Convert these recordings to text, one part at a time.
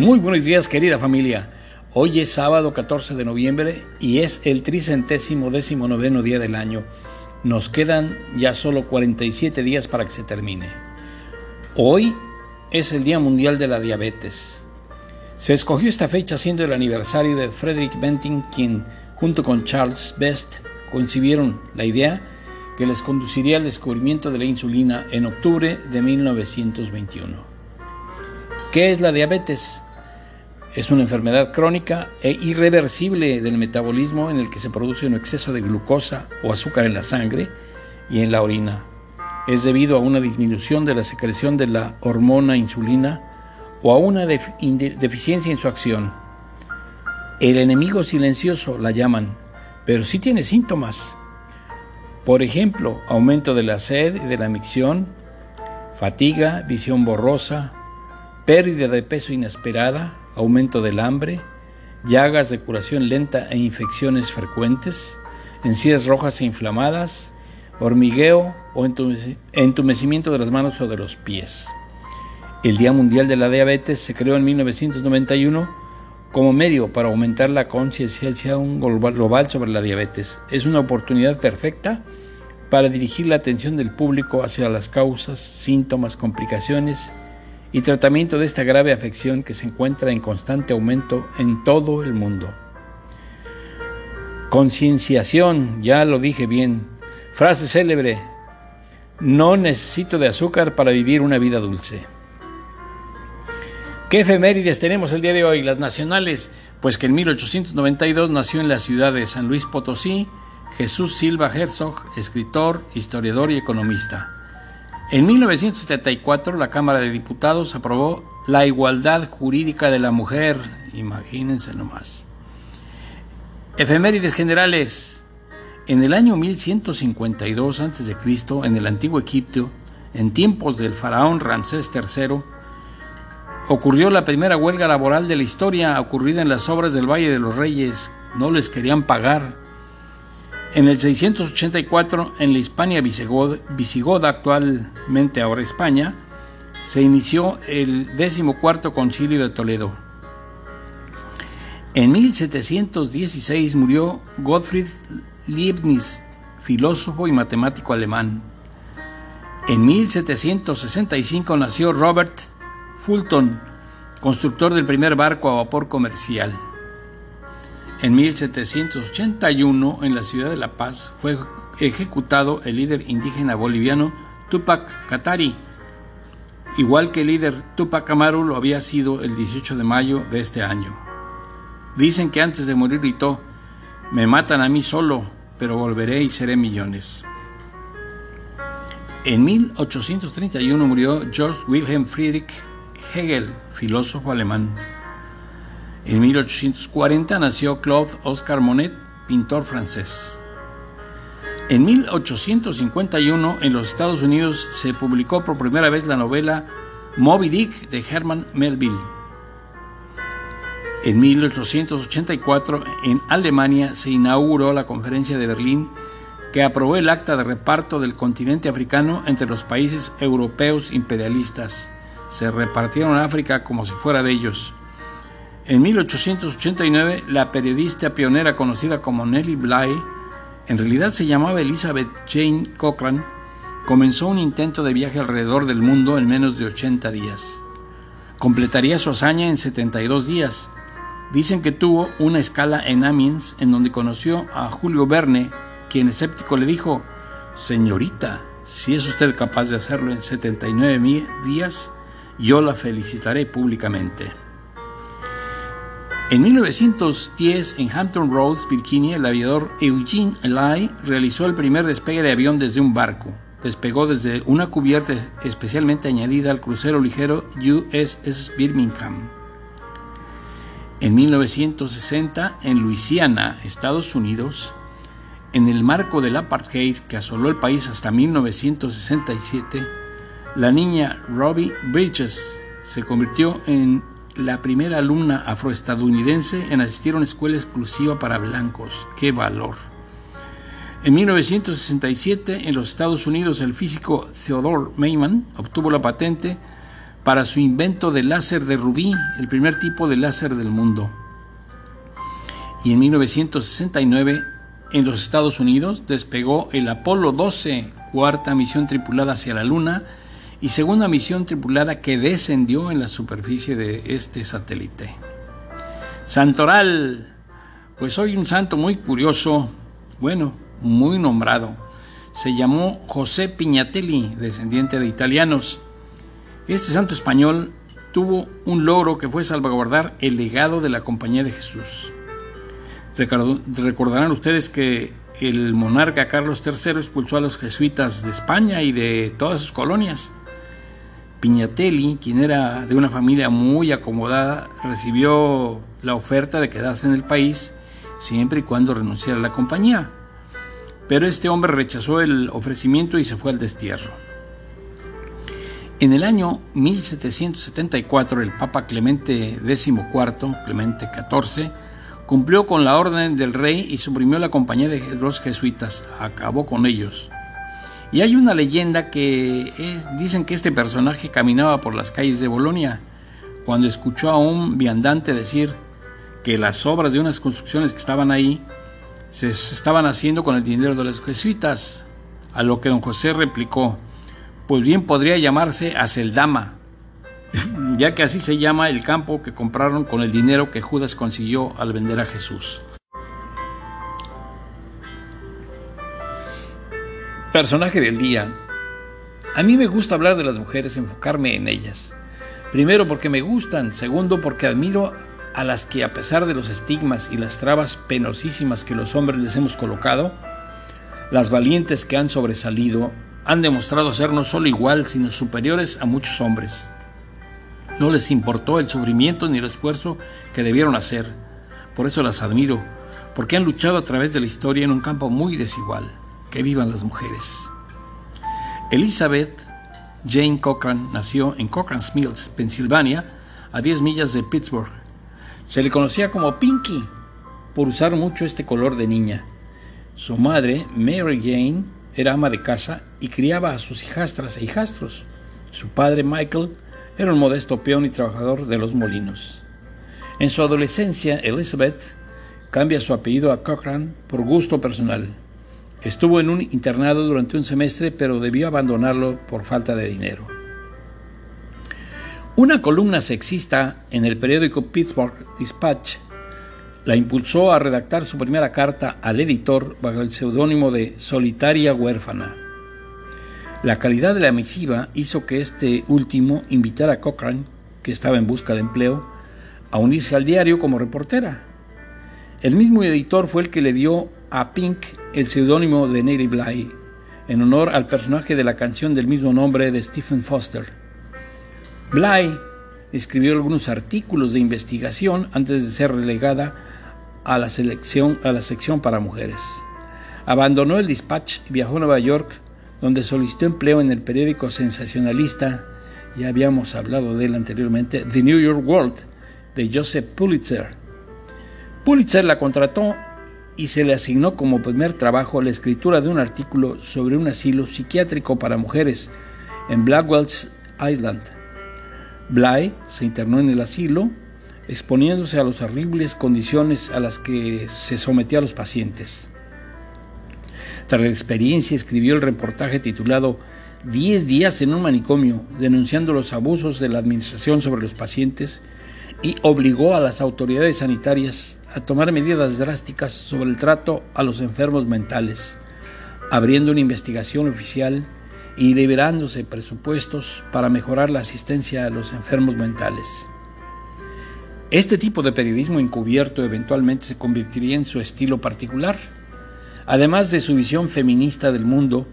Muy buenos días querida familia. Hoy es sábado 14 de noviembre y es el tricentésimo décimo noveno día del año. Nos quedan ya solo 47 días para que se termine. Hoy es el Día Mundial de la Diabetes. Se escogió esta fecha siendo el aniversario de Frederick Benting, quien junto con Charles Best concibieron la idea que les conduciría al descubrimiento de la insulina en octubre de 1921. ¿Qué es la diabetes? Es una enfermedad crónica e irreversible del metabolismo en el que se produce un exceso de glucosa o azúcar en la sangre y en la orina. Es debido a una disminución de la secreción de la hormona insulina o a una deficiencia en su acción. El enemigo silencioso la llaman, pero sí tiene síntomas. Por ejemplo, aumento de la sed y de la micción, fatiga, visión borrosa, pérdida de peso inesperada, aumento del hambre, llagas de curación lenta e infecciones frecuentes, encías rojas e inflamadas, hormigueo o entumecimiento de las manos o de los pies. El Día Mundial de la Diabetes se creó en 1991 como medio para aumentar la concienciación global sobre la diabetes. Es una oportunidad perfecta para dirigir la atención del público hacia las causas, síntomas, complicaciones y tratamiento de esta grave afección que se encuentra en constante aumento en todo el mundo. Concienciación, ya lo dije bien. Frase célebre, no necesito de azúcar para vivir una vida dulce. ¿Qué efemérides tenemos el día de hoy? Las nacionales, pues que en 1892 nació en la ciudad de San Luis Potosí Jesús Silva Herzog, escritor, historiador y economista. En 1974 la Cámara de Diputados aprobó la igualdad jurídica de la mujer, imagínense nomás. Efemérides generales. En el año 1152 a.C., en el antiguo Egipto, en tiempos del faraón Ramsés III, ocurrió la primera huelga laboral de la historia ocurrida en las obras del Valle de los Reyes. No les querían pagar en el 684, en la Hispania visigoda, actualmente ahora España, se inició el decimocuarto concilio de Toledo. En 1716 murió Gottfried Leibniz, filósofo y matemático alemán. En 1765 nació Robert Fulton, constructor del primer barco a vapor comercial. En 1781, en la ciudad de La Paz, fue ejecutado el líder indígena boliviano Tupac Katari, igual que el líder Tupac Amaru lo había sido el 18 de mayo de este año. Dicen que antes de morir gritó, me matan a mí solo, pero volveré y seré millones. En 1831 murió George Wilhelm Friedrich Hegel, filósofo alemán. En 1840 nació Claude Oscar Monet, pintor francés. En 1851 en los Estados Unidos se publicó por primera vez la novela Moby Dick de Herman Melville. En 1884 en Alemania se inauguró la Conferencia de Berlín que aprobó el acta de reparto del continente africano entre los países europeos imperialistas. Se repartieron África como si fuera de ellos. En 1889, la periodista pionera conocida como Nellie Bly, en realidad se llamaba Elizabeth Jane Cochran, comenzó un intento de viaje alrededor del mundo en menos de 80 días. Completaría su hazaña en 72 días. Dicen que tuvo una escala en Amiens en donde conoció a Julio Verne, quien escéptico le dijo, Señorita, si es usted capaz de hacerlo en 79 días, yo la felicitaré públicamente. En 1910, en Hampton Roads, Virginia, el aviador Eugene Ely realizó el primer despegue de avión desde un barco. Despegó desde una cubierta especialmente añadida al crucero ligero USS Birmingham. En 1960, en Luisiana, Estados Unidos, en el marco del apartheid que asoló el país hasta 1967, la niña Robbie Bridges se convirtió en la primera alumna afroestadounidense en asistir a una escuela exclusiva para blancos. ¡Qué valor! En 1967, en los Estados Unidos, el físico Theodore Mayman obtuvo la patente para su invento del láser de rubí, el primer tipo de láser del mundo. Y en 1969, en los Estados Unidos, despegó el Apolo 12, cuarta misión tripulada hacia la Luna, y segunda misión tripulada que descendió en la superficie de este satélite. Santoral, pues hoy un santo muy curioso, bueno, muy nombrado. Se llamó José Piñatelli, descendiente de italianos. Este santo español tuvo un logro que fue salvaguardar el legado de la Compañía de Jesús. Recordarán ustedes que el monarca Carlos III expulsó a los jesuitas de España y de todas sus colonias. Piñatelli, quien era de una familia muy acomodada, recibió la oferta de quedarse en el país siempre y cuando renunciara a la compañía. Pero este hombre rechazó el ofrecimiento y se fue al destierro. En el año 1774 el Papa Clemente XIV, Clemente XIV, cumplió con la orden del rey y suprimió la compañía de los jesuitas, acabó con ellos. Y hay una leyenda que dicen que este personaje caminaba por las calles de Bolonia cuando escuchó a un viandante decir que las obras de unas construcciones que estaban ahí se estaban haciendo con el dinero de los jesuitas, a lo que don José replicó, pues bien podría llamarse Aceldama, ya que así se llama el campo que compraron con el dinero que Judas consiguió al vender a Jesús. Personaje del día. A mí me gusta hablar de las mujeres, enfocarme en ellas. Primero porque me gustan, segundo porque admiro a las que a pesar de los estigmas y las trabas penosísimas que los hombres les hemos colocado, las valientes que han sobresalido han demostrado ser no solo igual, sino superiores a muchos hombres. No les importó el sufrimiento ni el esfuerzo que debieron hacer. Por eso las admiro, porque han luchado a través de la historia en un campo muy desigual que vivan las mujeres. Elizabeth Jane Cochran nació en Cochran's Mills, Pensilvania, a 10 millas de Pittsburgh. Se le conocía como Pinky por usar mucho este color de niña. Su madre, Mary Jane, era ama de casa y criaba a sus hijastras e hijastros. Su padre, Michael, era un modesto peón y trabajador de los molinos. En su adolescencia, Elizabeth cambia su apellido a Cochran por gusto personal. Estuvo en un internado durante un semestre, pero debió abandonarlo por falta de dinero. Una columna sexista en el periódico Pittsburgh Dispatch la impulsó a redactar su primera carta al editor bajo el seudónimo de Solitaria Huérfana. La calidad de la misiva hizo que este último invitara a Cochrane, que estaba en busca de empleo, a unirse al diario como reportera. El mismo editor fue el que le dio a Pink el seudónimo de Nellie Bly, en honor al personaje de la canción del mismo nombre de Stephen Foster. Bly escribió algunos artículos de investigación antes de ser relegada a la, selección, a la sección para mujeres. Abandonó el dispatch y viajó a Nueva York, donde solicitó empleo en el periódico sensacionalista, ya habíamos hablado de él anteriormente, The New York World, de Joseph Pulitzer. Pulitzer la contrató y se le asignó como primer trabajo la escritura de un artículo sobre un asilo psiquiátrico para mujeres en Blackwell's Island. Bly se internó en el asilo, exponiéndose a las horribles condiciones a las que se sometía a los pacientes. Tras la experiencia escribió el reportaje titulado 10 días en un manicomio, denunciando los abusos de la administración sobre los pacientes y obligó a las autoridades sanitarias a tomar medidas drásticas sobre el trato a los enfermos mentales, abriendo una investigación oficial y liberándose presupuestos para mejorar la asistencia a los enfermos mentales. Este tipo de periodismo encubierto eventualmente se convertiría en su estilo particular, además de su visión feminista del mundo,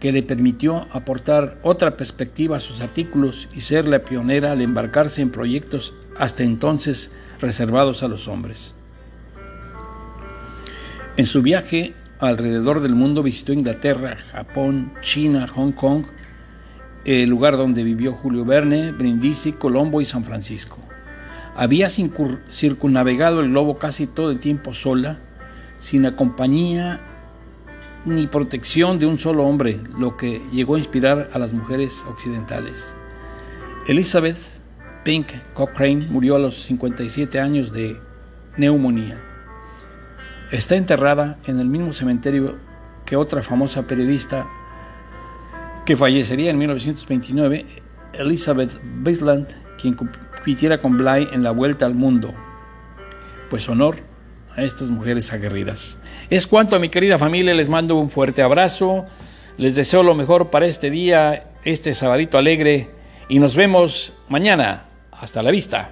que le permitió aportar otra perspectiva a sus artículos y ser la pionera al embarcarse en proyectos hasta entonces reservados a los hombres. En su viaje alrededor del mundo visitó Inglaterra, Japón, China, Hong Kong, el lugar donde vivió Julio Verne, Brindisi, Colombo y San Francisco. Había circunnavegado el globo casi todo el tiempo sola, sin la compañía ni protección de un solo hombre, lo que llegó a inspirar a las mujeres occidentales. Elizabeth Pink Cochrane murió a los 57 años de neumonía. Está enterrada en el mismo cementerio que otra famosa periodista que fallecería en 1929, Elizabeth Bisland, quien compitiera con Bly en la Vuelta al Mundo. Pues honor a estas mujeres aguerridas. Es cuanto, mi querida familia, les mando un fuerte abrazo, les deseo lo mejor para este día, este sabadito alegre, y nos vemos mañana. Hasta la vista.